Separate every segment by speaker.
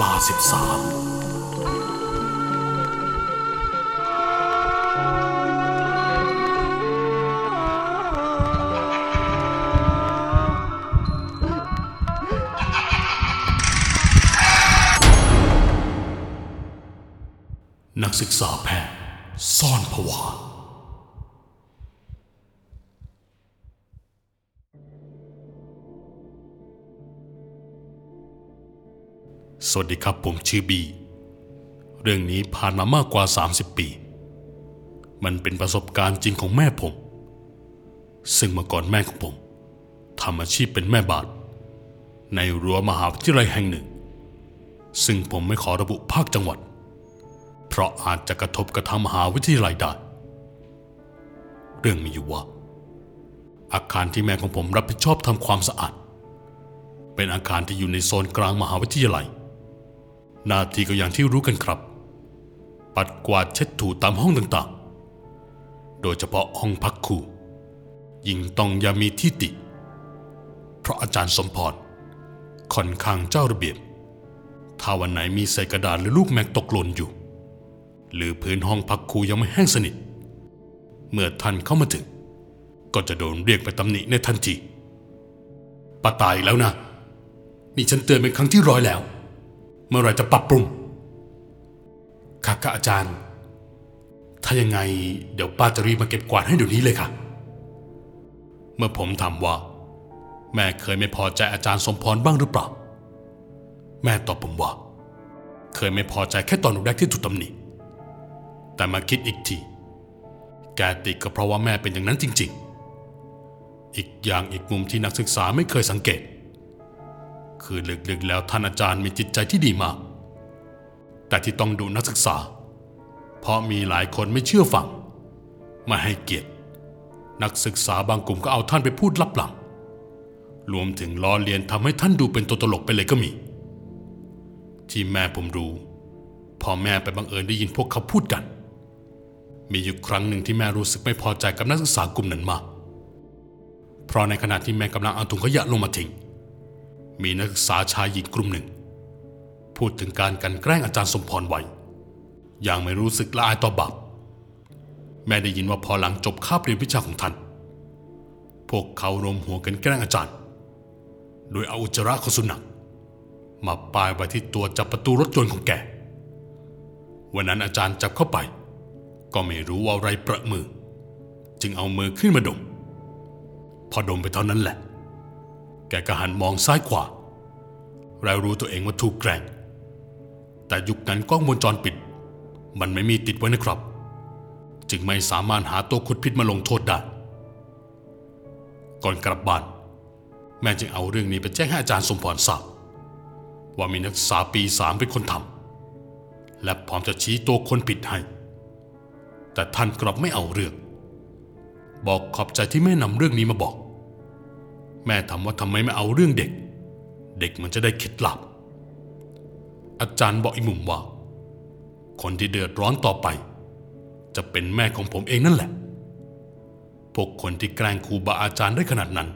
Speaker 1: ลาสิบสามนักศึกษาแพทย์ ซ่อนผวา สวัสดีครับผมชื่อบี เรื่องนี้ผ่านมามากกว่า 30 ปี มันเป็นประสบการณ์จริงของแม่ผม ซึ่งเมื่อก่อนแม่ของผมทำอาชีพเป็นแม่บาท ในรั้วมหาวิทยาลัยแห่งหนึ่ง ซึ่งผมไม่ขอระบุภาคจังหวัด เพราะอาจจะกระทบกระทั่งมหาวิทยาลัยได้ เรื่องมีอยู่ว่า อาคารที่แม่ของผมรับผิดชอบทำความสะอาดเป็นอาคารที่อยู่ในโซนกลางมหาวิทยาลัย หน้าที่ก็อย่างที่รู้กันครับ ปัดกวาดเช็ดถูตามห้องต่างๆ โดยเฉพาะห้องพักครูยิ่งต้องอย่ามีที่ติ เพราะอาจารย์สมพรค่อนข้างเจ้าระเบียบ ถ้าวันไหนมีเศษกระดาษหรือลูกแมกตกหล่นอยู่ หรือพื้นห้องพักครูยังไม่แห้งสนิท เมื่อท่านเข้ามาถึง ก็จะโดนเรียกไปตำหนิในทันทีป้าตายแล้วนะ นี่ฉันเตือนเป็นครั้งที่ร้อยแล้ว เมื่อไรจะปรับปรุงค่ะค่ะอาจารย์ ถ้ายังไงเดี๋ยวป้าจะรีบมาเก็บกวาดให้เดี๋ยวนี้เลยค่ะ เมื่อผมถามว่า แม่เคยไม่พอใจอาจารย์สมพรบ้างหรือเปล่า แม่ตอบผมว่า เคยไม่พอใจแค่ตอนแรกที่ถูกตำหนิแต่มาคิดอีกที แกติดก็เพราะว่าแม่เป็นอย่างนั้นจริง ๆ อีกอย่างอีกมุมที่นักศึกษาไม่เคยสังเกต คือลึกๆแล้วท่านอาจารย์มีจิตใจที่ดีมาก แต่ที่ต้องดูนักศึกษา เพราะมีหลายคนไม่เชื่อฟังไม่ให้เกียรติ นักศึกษาบางกลุ่มก็เอาท่านไปพูดลับหลัง รวมถึงล้อเลียนทำให้ท่านดูเป็นตัวตลกไปเลยก็มี ที่แม่ผมรู้พอแม่ไปบังเอิญได้ยินพวกเขาพูดกัน มีอยู่ครั้งหนึ่งที่แม่รู้สึกไม่พอใจกับนักศึกษากลุ่มนั้นมาก เพราะในขณะที่แม่กำลังเอาถุงขยะลงมาทิ้ง มีนักศึกษาชายหญิงกลุ่มหนึ่ง พูดถึงการกันแกล้งอาจารย์สมพรไว้ อย่างไม่รู้สึกละอายต่อบาปแม่ได้ยินว่าพอหลังจบคาบเรียนวิชาของท่าน พวกเขารวมหัวกันแกล้งอาจารย์ โดยเอาอุจจาระของสุนัขมาปายไว้ที่ตัวจับประตูรถยนต์ของแก วันนั้นอาจารย์จับเข้าไป ก็ไม่รู้ว่าอะไรประมือ จึงเอามือขึ้นมาดม พอดมไปเท่านั้นแหละ แกก็หันมองซ้ายขวาแล้วรู้ตัวเองว่าถูกแกล้งแต่ยุคนั้นกล้องวงจรปิด มันไม่มีติดไว้นะครับ จึงไม่สามารถหาตัวขุดผิดมาลงโทษได้ ก่อนกลับบ้าน แม่จึงเอาเรื่องนี้ไปแจ้งให้อาจารย์สมพรทราบว่ามีนักศึกษาปีสามเป็นคนทำและพร้อมจะชี้ตัวคนผิดให้ แต่ท่านกลับไม่เอาเรื่อง บอกขอบใจที่แม่นำเรื่องนี้มาบอก แม่ถามว่าทำไมไม่เอาเรื่องเด็ก เด็กมันจะได้คิดหลับ อาจารย์บอกอีกมุมว่า คนที่เดือดร้อนต่อไป จะเป็นแม่ของผมเองนั่นแหละ พวกคนที่แกล้งครูบาอาจารย์ได้ขนาดนั้น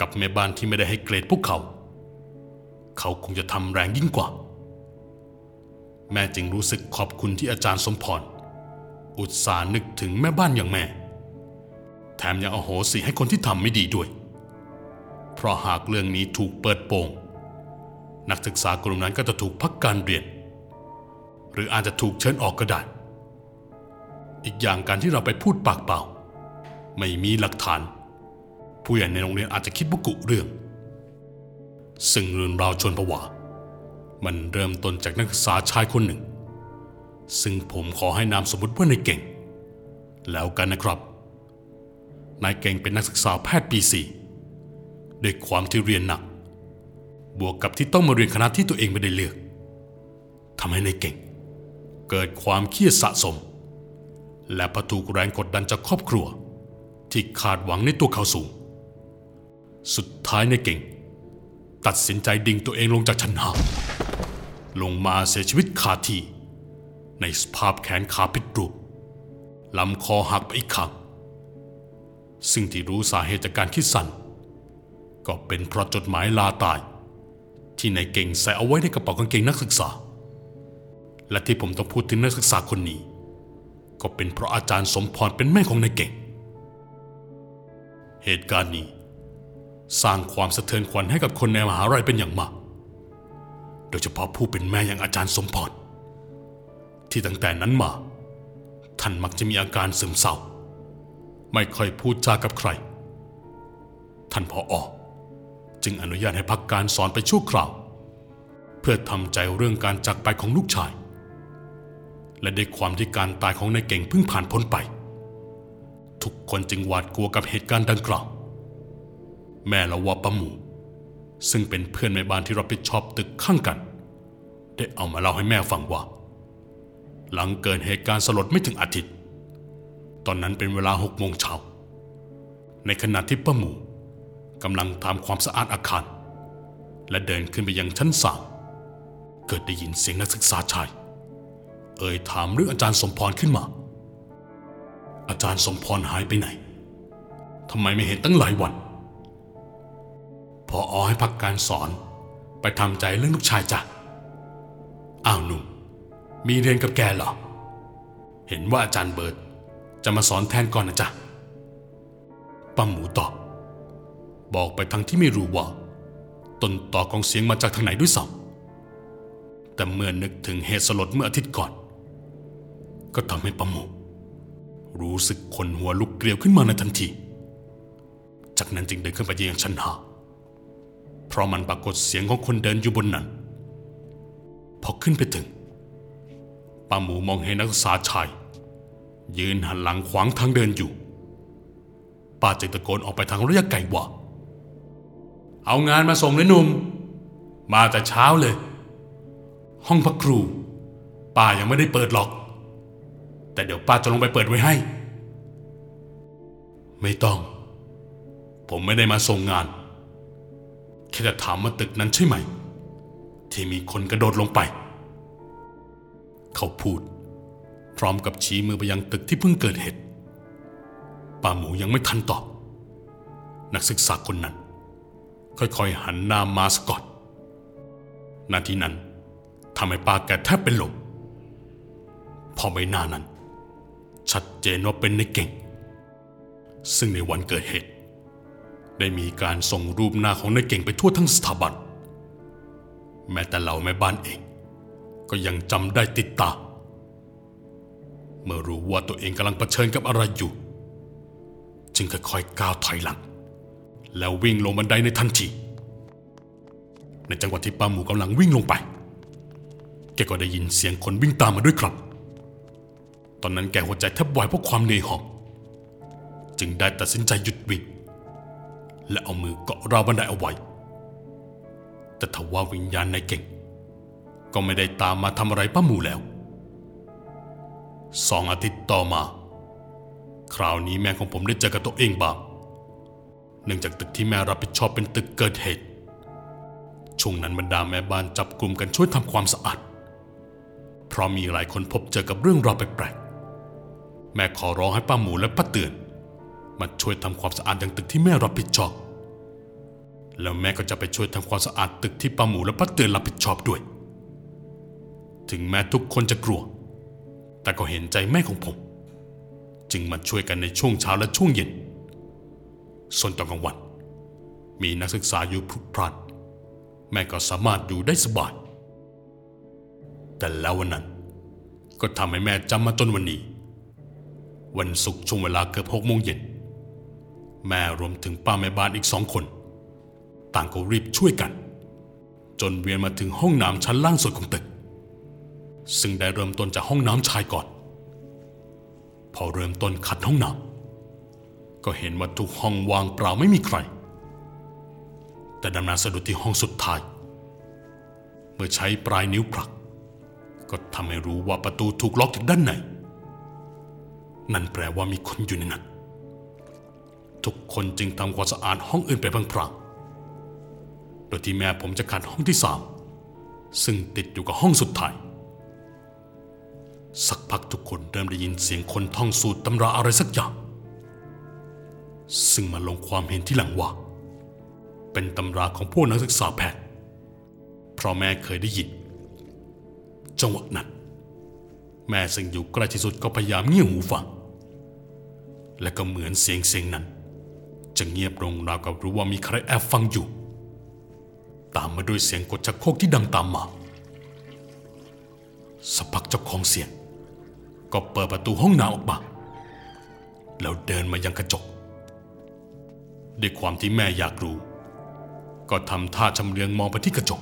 Speaker 1: กับแม่บ้านที่ไม่ได้ให้เกรดพวกเขา เขาคงจะทำแรงยิ่งกว่า แม่จึงรู้สึกขอบคุณที่อาจารย์สมพร อุตส่าห์นึกถึงแม่บ้านอย่างแม่ แถมยังเอาโหสิให้คนที่ทำไม่ดีด้วย เพราะหากเรื่องนี้ถูกเปิดโปงนักศึกษากลุ่มนั้นก็จะถูกพักการเรียน หรืออาจจะถูกเชิญออกก็ได้ อีกอย่างการที่เราไปพูดปากเปล่า ไม่มีหลักฐาน ผู้ใหญ่ในโรงเรียนอาจจะคิดว่ากุเรื่อง ซึ่งเรื่องราวชวนผวา มันเริ่มต้นจากนักศึกษาชายคนหนึ่ง ซึ่งผมขอให้นามสมมติว่านายเก่ง แล้วกันนะครับนายเก่งเป็นนักศึกษาแพทย์ปีสี่ ด้วยความที่เรียนหนัก บวกกับที่ต้องมาเรียนคณะที่ตัวเองไม่ได้เลือกทำให้ในายเก่ง เกิดความเครียดสะสม และพอถูกแรงกดดันจากครอบครัว ที่ขาดหวังในตัวเขาสูง สุดท้ายในเก่ง ตัดสินใจดิ่งตัวเองลงจากชั้นห้าลงมาเสียชีวิตคาที่ ในสภาพแขนขาผิดรูปลำคอหักไปอีกข้างซึ่งที่รู้สาเหตุจากการคิดสั้น ก็เป็นเพราะจดหมายลาตาย ที่นายเก่งใส่เอาไว้ในกระเป๋ากางเกงนักศึกษา และที่ผมต้องพูดถึงนักศึกษาคนนี้ ก็เป็นเพราะอาจารย์สมพรเป็นแม่ของนายเก่ง เหตุการณ์นี้ สร้างความสะเทือนขวัญให้กับคนในมหาลัยเป็นอย่างมาก โดยเฉพาะผู้เป็นแม่อย่างอาจารย์สมพรที่ตั้งแต่นั้นมา ท่านมักจะมีอาการซึมเศร้า ไม่ค่อยพูดจากับใคร ท่านพออ จึงอนุญาตให้พักการสอนไปชั่วคราว เพื่อทำใจเรื่องการจากไปของลูกชาย และด้วยความที่การตายของนายเก่งเพิ่งผ่านพ้นไป ทุกคนจึงหวาดกลัวกับเหตุการณ์ดังกล่าว แม่ละวะปะหมู ซึ่งเป็นเพื่อนในบ้านที่รับผิดชอบตึกข้างกัน ได้เอามาเล่าให้แม่ฟังว่า หลังเกิดเหตุการณ์สลดไม่ถึงอาทิตย์ ตอนนั้นเป็นเวลาหกโมงเช้าในขณะที่ป้าหมู กำลังทำความสะอาดอาคาร และเดินขึ้นไปยังชั้นสามเกิดได้ยินเสียงนักศึกษาชาย เอ่ยถามเรื่องอาจารย์สมพรขึ้นมา อาจารย์สมพรหายไปไหนทำไมไม่เห็นตั้งหลายวัน พอออให้พักการสอนไปทำใจเรื่องลูกชายจ้ะ อ้าวหนุ่มมีเรียนกับแกเหรอ เห็นว่าอาจารย์เบิร์ตจะมาสอนแทนก่อนนะจ๊ะป้าหมูตอบ บอกไปทั้งที่ไม่รู้ว่า ต้นต่อของเสียงมาจากทางไหนด้วยซ้ำแต่เมื่อนึกถึงเหตุสลดเมื่ออาทิตย์ก่อน ก็ทำให้ป้าหมูรู้สึกขนหัวลุกเกลียวขึ้นมาในทันที จากนั้นจึงเดินขึ้นไปยังชั้นหาเพราะมันปรากฏเสียงของคนเดินอยู่บนนั้น พอขึ้นไปถึงป้าหมูมองเห็นนักศึกษาชาย ยืนหันหลังขวางทางเดินอยู่ ป้าจึงตะโกนออกไปทางระยะไกลว่า เอางานมาส่งเลยหนุ่ม มาแต่เช้าเลย ห้องพักครู ป้ายังไม่ได้เปิดหรอก แต่เดี๋ยวป้าจะลงไปเปิดไว้ให้ ไม่ต้อง ผมไม่ได้มาส่งงาน แค่จะถามว่าตึกนั้นใช่ไหม ที่มีคนกระโดดลงไป เขาพูด พร้อมกับชี้มือไปยังตึกที่เพิ่งเกิดเหตุป้าหมูยังไม่ทันตอบ นักศึกษาคนนั้น ค่อยๆหันหน้ามาสกอตนาทีนั้นทำให้ป้าแกแทบเป็นลมพอใบหน้านั้น ชัดเจนว่าเป็นในเก่ง ซึ่งในวันเกิดเหตุ ได้มีการส่งรูปหน้าของนายเก่งไปทั่วทั้งสถาบัน แม้แต่เหล่าแม่บ้านเอง ก็ยังจำได้ติดตา เมื่อรู้ว่าตัวเองกำลังเผชิญกับอะไรอยู่ จึงค่อยๆก้าวถอยหลัง แล้ววิ่งลงบันไดในทันที ในจังหวะที่ป้าหมูกำลังวิ่งลงไป แกก็ได้ยินเสียงคนวิ่งตามมาด้วยครับ ตอนนั้นแกหัวใจแทบวายเพราะความเหนื่อยหอบ จึงได้ตัดสินใจหยุดวิ่ง และเอามือเกาะราวบันไดเอาไว้ แต่ทว่าวิญญาณในเก่ง ก็ไม่ได้ตามมาทำอะไรป้าหมูแล้ว สองอาทิตย์ต่อมา คราวนี้แม่ของผมได้เจอกับตัวเองบ้าง เนื่องจากตึกที่แม่รับผิดชอบเป็นตึกเกิดเหตุ ช่วงนั้นบรรดาแม่บ้านจับกลุ่มกันช่วยทำความสะอาด เพราะมีหลายคนพบเจอกับเรื่องราวแปลกๆ แม่ขอร้องให้ป้าหมูและป้าเตือนมาช่วยทำความสะอาดยังตึกที่แม่รับผิดชอบ แล้วแม่ก็จะไปช่วยทำความสะอาดตึกที่ป้าหมูและป้าเตือนรับผิดชอบด้วย ถึงแม้ทุกคนจะกลัว แต่ก็เห็นใจแม่ของผม จึงมาช่วยกันในช่วงเช้าและช่วงเย็น ส่วนตอนกลางวัน มีนักศึกษาอยู่พลุกพล่านแม่ก็สามารถอยู่ได้สบาย แต่แล้ววันนั้น ก็ทำให้แม่จำมาจนวันนี้ วันศุกร์ช่วงเวลาเกือบหกโมงเย็น แม่รวมถึงป้าแม่บ้านอีกสองคน ต่างก็รีบช่วยกัน จนเวียนมาถึงห้องน้ำชั้นล่างสุดของตึก ซึ่งได้เริ่มต้นจากห้องน้ำชายก่อน พอเริ่มต้นขัดห้องน้ำ ก็เห็นว่าทุกห้องว่างเปล่าไม่มีใคร แต่ดำนาสะดุดที่ห้องสุดท้าย เมื่อใช้ปลายนิ้วผลัก ก็ทำให้รู้ว่าประตูถูกล็อกจากด้านในนั่นแปลว่ามีคนอยู่ในนั้น ทุกคนจึงทำความสะอาดห้องอื่นไปพลางๆโดยที่แม่ผมจะขัดห้องที่สามซึ่งติดอยู่กับห้องสุดท้าย สักพักทุกคนเริ่มได้ยินเสียงคนท่องสูตรตำราอะไรสักอย่าง ซึ่งมาลงความเห็นที่หลังว่า เป็นตำราของพวกนักศึกษาแพทย์ เพราะแม่เคยได้ยิน จังหวะนั้น แม่ซึ่งอยู่ใกล้ที่สุดก็พยายามเงี่ยหูฟัง และก็เหมือนเสียงเสียงนั้น จะเงียบลงราวกับรู้ว่ามีใครแอบฟังอยู่ ตามมาด้วยเสียงกดชักโครกที่ดังตามมาสักพักเจ้าของเสียง ก็เปิดประตูห้องน้ำออกมา แล้วเดินมายังกระจก ด้วยความที่แม่อยากรู้ ก็ทำท่าชำเลืองมองไปที่กระจก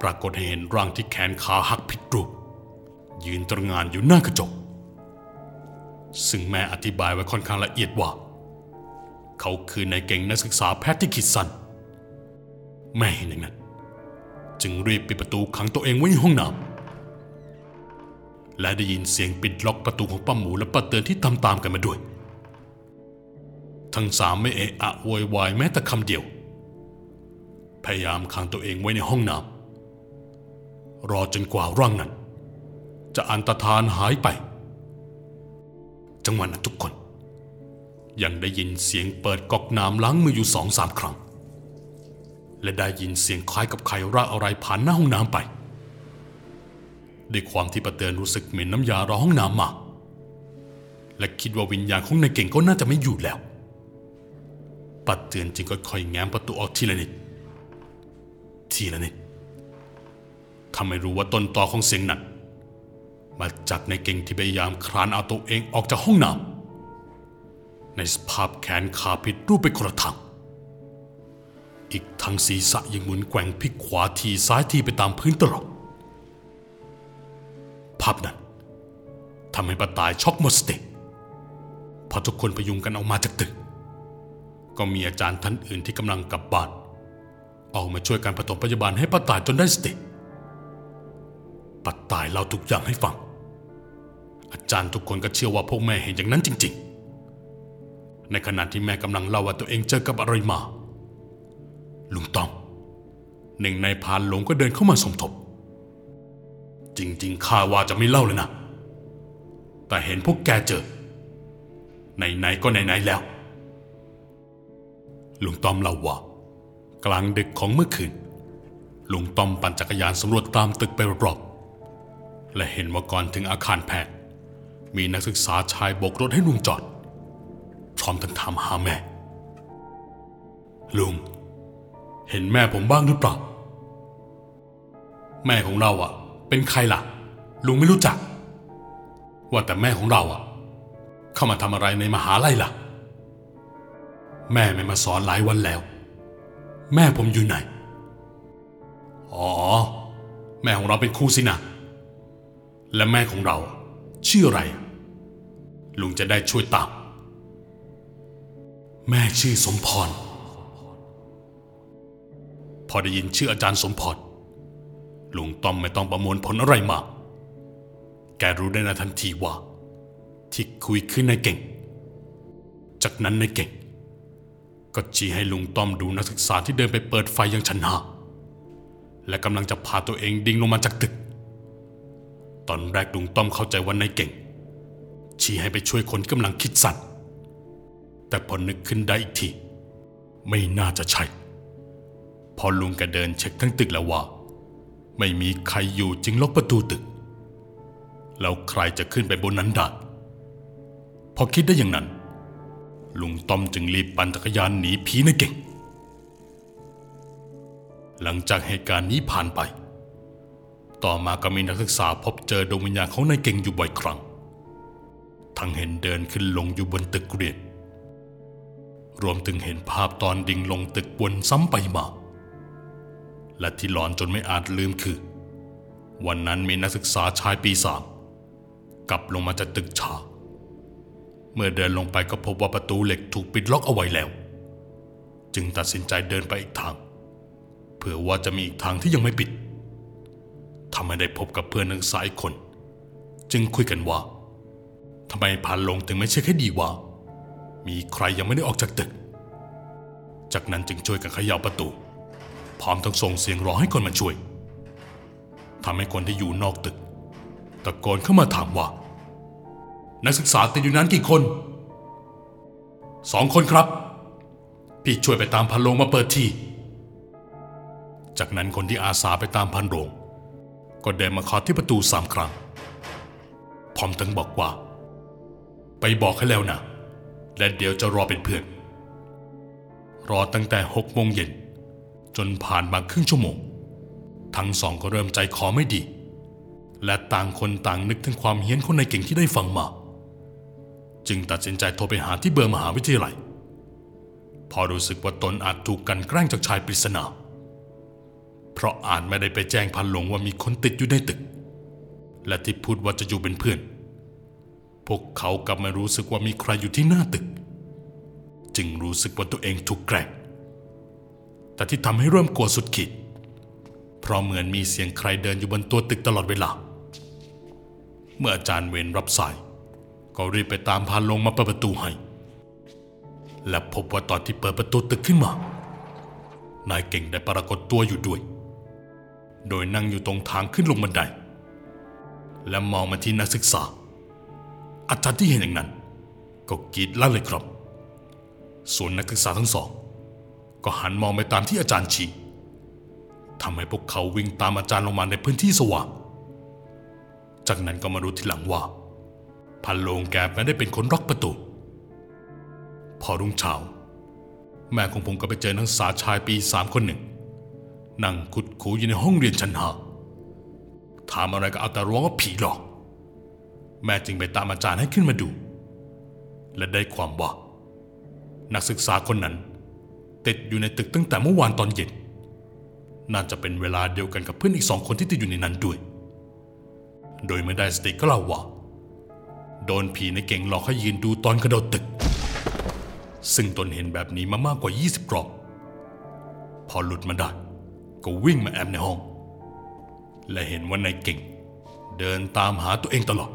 Speaker 1: ปรากฏเห็นร่างที่แขนขาหักผิดรูป ยืนตรงานอยู่หน้ากระจก ซึ่งแม่อธิบายไว้ค่อนข้างละเอียดว่า เขาคือนายเก่งนักศึกษาแพทย์ที่คิดสันแม่เห็นอย่างนั้น จึงรีบปิดประตูขังตัวเองไว้ในห้องน้ำและได้ยินเสียงปิดล็อกประตูของป้าหมูและป้าเตือนที่ตามตามกันมาด้วย ทั้งสามไม่เอะอะโวยวายแม้แต่คำเดียว พยายามขังตัวเองไว้ในห้องน้ำรอจนกว่าร่างนั้น จะอันตรธานหายไป จังหวะนั้นทุกคน ยังได้ยินเสียงเปิดก๊อกน้ำล้างมืออยู่สองสามครั้ง และได้ยินเสียงคล้ายกับใครราอะไรผ่านหน้าห้องน้ำไปด้วยความที่ประเตือนรู้สึกเหม็นน้ำยารอห้องน้ำมา และคิดว่าวิญญาณของนายเก่งก็น่าจะไม่อยู่แล้ว ปัดเตือนจึงค่อยๆแง้มประตูออกทีละนิด ทีละนิดทำให้รู้ว่าต้นตอของเสียงนั้นมาจากในเก่งที่พยายามคลานเอาตัวเองออกจากห้องน้ำในสภาพแขนขาผิดรูปไปคนละทางอีกทั้งศีรษะยังหมุนแกว่งพลิกขวาทีซ้ายทีไปตามพื้นตลอดภาพนั้นทำให้ป้าตายช็อกหมดสติพอทุกคนพยุงกันออกมาจากตึก ก็มีอาจารย์ท่านอื่นที่กำลังกลับบ้านออกมาช่วยการปฐมพยาบาลให้ป้าตายจนได้สติป้าตายเล่าทุกอย่างให้ฟัง อาจารย์ทุกคนก็เชื่อว่าพวกแม่เห็นอย่างนั้นจริง ๆ ในขณะที่แม่กำลังเล่าว่าตัวเองเจอกับอะไรมาลุงต้อมหนึ่งในพานหลงก็เดินเข้ามาสมทบ จริง ๆข้าว่าจะไม่เล่าเลยนะ แต่เห็นพวกแกเจอไหนๆก็ไหนๆแล้ว ลุงต้อมเล่าว่ากลางดึกของเมื่อคืน ลุงต้อมปั่นจักรยานสำรวจตามตึกไปรอบๆและเห็นว่าก่อนถึงอาคารแพทย์ มีนักศึกษาชายโบกรถให้ลุงจอด พร้อมทั้งถามหาแม่ ลุง เห็นแม่ผมบ้างหรือเปล่า แม่ของเราอะ เป็นใครล่ะ ลุงไม่รู้จัก ว่าแต่แม่ของเราอะ เข้ามาทำอะไรในมหาลัยล่ะ แม่ไม่มาสอนหลายวันแล้ว แม่ผมอยู่ไหน อ๋อ แม่ของเราเป็นครูสินะ และแม่ของเราชื่ออะไร ลุงจะได้ช่วยตาม แม่ชื่อสมพร พอได้ยินชื่ออาจารย์สมพร ลุงต้อมไม่ต้องประมวลผลอะไรมากแกรู้ได้ในทันทีว่า ที่คุยขึ้นนายเก่ง จากนั้นนายเก่ง ก็ชี้ให้ลุงต้อมดูนักศึกษาที่เดินไปเปิดไฟยังชันหาและกำลังจะพาตัวเองดิ่งลงมาจากตึก ตอนแรกลุงต้อมเข้าใจว่านายเก่ง ชี้ให้ไปช่วยคนที่กำลังคิดสั้นแต่พอนึกขึ้นได้อีกที ไม่น่าจะใช่ พอลุงแกเดินเช็คทั้งตึกแล้วว่า ไม่มีใครอยู่จึงล็อกประตูตึก แล้วใครจะขึ้นไปบนนั้นได้พอคิดได้อย่างนั้น ลุงต้อมจึงรีบปั่นจักรยานหนีผีในเก่ง หลังจากเหตุการณ์นี้ผ่านไป ต่อมาก็มีนักศึกษาพบเจอดวงวิญญาณของนายเก่งอยู่บ่อยครั้ง ทั้งเห็นเดินขึ้นลงอยู่บนตึกเรียน รวมถึงเห็นภาพตอนดิ่งลงตึกวนซ้ำไปมา และที่หลอนจนไม่อาจลืมคือ วันนั้นมีนักศึกษาชายปีสามกลับลงมาจากตึกฉาก เมื่อเดินลงไปก็พบว่าประตูเหล็กถูกปิดล็อกเอาไว้แล้ว จึงตัดสินใจเดินไปอีกทาง เผื่อว่าจะมีอีกทางที่ยังไม่ปิดทำให้ได้พบกับเพื่อนนักศึกษาอีกคน จึงคุยกันว่าทำไมผ่านลงถึงไม่เช็คให้ดีว่า มีใครยังไม่ได้ออกจากตึก จากนั้นจึงช่วยกันเขย่าประตู พร้อมทั้งส่งเสียงร้องให้คนมาช่วยทำให้คนที่อยู่นอกตึก ตะโกนเข้ามาถามว่า นักศึกษาติดอยู่นั้นกี่คน สองคนครับ พี่ช่วยไปตามพันโลงมาเปิดทีจากนั้นคนที่อาสาไปตามพันโรง ก็เดินมาเคาะที่ประตูสามครั้ง พร้อมทั้งบอกว่า ไปบอกให้แล้วนะ และเดี๋ยวจะรอเป็นเพื่อน รอตั้งแต่หกโมงเย็นจนผ่านมาครึ่งชั่วโมง ทั้งสองก็เริ่มใจคอไม่ดี และต่างคนต่างนึกถึงความเฮี้ยนของนเก่งที่ได้ฟังมา จึงตัดสินใจโทรไปหาที่เบอร์มหาวิทยาลัย พอรู้สึกว่าตนอาจถูกกันแกล้งจากชายปริศนา เพราะอาจไม่ได้ไปแจ้งพันหลงว่ามีคนติดอยู่ในตึก และที่พูดว่าจะอยู่เป็นเพื่อน พวกเขากลับไม่รู้สึกว่ามีใครอยู่ที่หน้าตึก จึงรู้สึกว่าตัวเองถูกแกล้งแต่ที่ทำให้เริ่มกลัวสุดขีดเพราะเหมือนมีเสียงใครเดินอยู่บนตัวตึกตลอดเวลา เมื่ออาจารย์เวนรับสาย ก็รีบไปตามพานลงมาเปิดประตูให้ และพบว่าตอนที่เปิดประตูตึกขึ้นมา นายเก่งได้ปรากฏตัวอยู่ด้วย โดยนั่งอยู่ตรงทางขึ้นลงบันได และมองมาที่นักศึกษา อาจารย์ที่เห็นอย่างนั้น ก็กรีดลั่นเลยครับ ส่วนนักศึกษาทั้งสอง ก็หันมองไปตามที่อาจารย์ชี้ทำให้พวกเขาวิ่งตามอาจารย์ลงมาในพื้นที่สว่าง จากนั้นก็มารู้ทีหลังว่า พันโลงแกไม่ได้เป็นคนล็อกประตู พอรุ่งเช้า แม่ของผมก็ไปเจอนักศึกษาชายปีสามคนหนึ่ง นั่งคุดคูอยู่ในห้องเรียนชั้นหาถามอะไรก็เอาแต่ร้องว่าผีหลอก แม่จึงไปตามอาจารย์ให้ขึ้นมาดู และได้ความว่า นักศึกษาคนนั้น ติดอยู่ในตึกตั้งแต่เมื่อวานตอนเย็น น่าจะเป็นเวลาเดียวกันกับเพื่อนอีกสองคนที่ติดอยู่ในนั้นด้วย โดยเมื่อได้สติก็เล่าว่า โดนผีในเก่งหลอกให้ยืนดูตอนกระโดดตึก ซึ่งตนเห็นแบบนี้มามากกว่า 20รอบ พอหลุดมาได้ก็วิ่งมาแอบในห้อง และเห็นว่านายเก่ง เดินตามหาตัวเองตลอด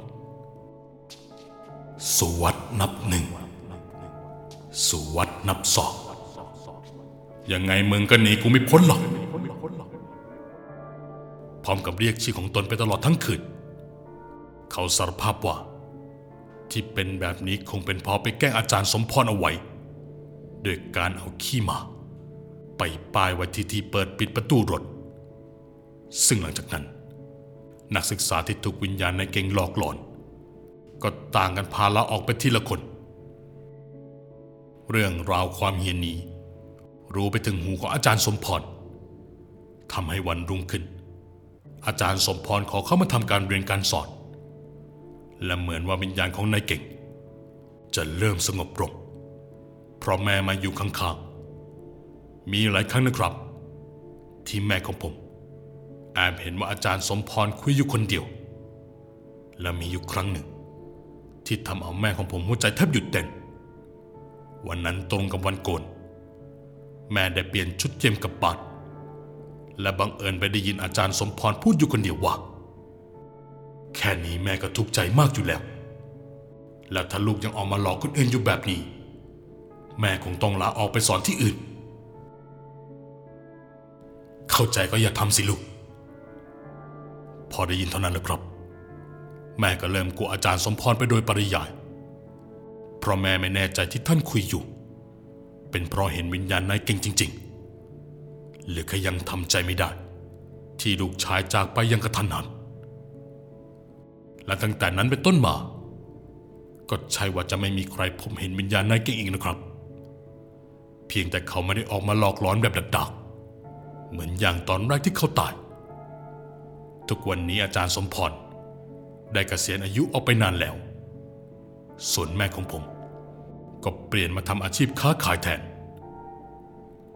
Speaker 1: สวัสดนับหนึ่งสวัสดนับสองยังไงมึงก็หนีกูไม่พ้นหรอก พร้อมกับเรียกชื่อของตนไปตลอดทั้งคืน เขาสารภาพว่า ที่เป็นแบบนี้คงเป็นเพราะไปแกล้งอาจารย์สมพรเอาไว้โดยการเอาขี้มา ไปป้ายไว้ที่ที่เปิดปิดประตูรถ ซึ่งหลังจากนั้น นักศึกษาที่ถูกวิญญาณในเก่งหลอกหลอน ก็ต่างกันพาละออกไปทีละคน เรื่องราวความเฮียนนี้ รู้ไปถึงหูของอาจารย์สมพรทำให้วันรุ่งขึ้น อาจารย์สมพรขอเข้ามาทำการเรียนการสอน และเหมือนว่าวิญญาณของนายเก่ง จะเริ่มสงบลงเพราะแม่มาอยู่ข้างๆ มีหลายครั้งนะครับ ที่แม่ของผมแอบเห็นว่าอาจารย์สมพรคุยอยู่คนเดียว และมีอยู่ครั้งหนึ่ง ที่ทำเอาแม่ของผมหัวใจแทบหยุดเต้น วันนั้นตรงกับวันโกน แม่ได้เปลี่ยนชุดเยี่ยมกับบาทและบังเอิญไปได้ยินอาจารย์สมพรพูดอยู่คนเดียวว่า แค่นี้แม่ก็ทุกข์ใจมากอยู่แล้ว และถ้าลูกยังออกมาหลอกคนอื่นอยู่แบบนี้ แม่คงต้องลาออกไปสอนที่อื่น เข้าใจก็อย่าทำสิลูก พอได้ยินเท่านั้นแหละครับ แม่ก็เริ่มกลัวอาจารย์สมพรไปโดยปริยาย เพราะแม่ไม่แน่ใจที่ท่านคุยอยู่ เป็นเพราะเห็นวิญญาณนายเก่งจริง ๆ หรือแค่ยังทำใจไม่ได้ ที่ลูกชายจากไปยังกระทันหัน และตั้งแต่นั้นเป็นต้นมา ก็ใช่ว่าจะไม่มีใครพบเห็นวิญญาณนายเก่งอีกนะครับ เพียงแต่เขาไม่ได้ออกมาหลอกหลอนแบบดักๆ เหมือนอย่างตอนแรกที่เขาตาย ทุกวันนี้อาจารย์สมพรได้เกษียณอายุออกไปนานแล้ว ส่วนแม่ของผม ก็เปลี่ยนมาทำอาชีพค้าขายแทน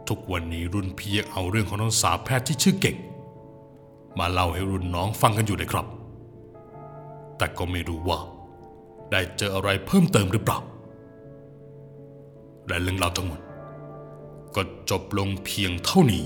Speaker 1: ทุกวันนี้รุ่นพี่ยังเอาเรื่องของน้องสาวแพทย์ที่ชื่อเก่ง มาเล่าให้รุ่นน้องฟังกันอยู่เลยครับ แต่ก็ไม่รู้ว่า ได้เจออะไรเพิ่มเติมหรือเปล่า และเรื่องราวทั้งหมดก็จบลงเพียงเท่านี้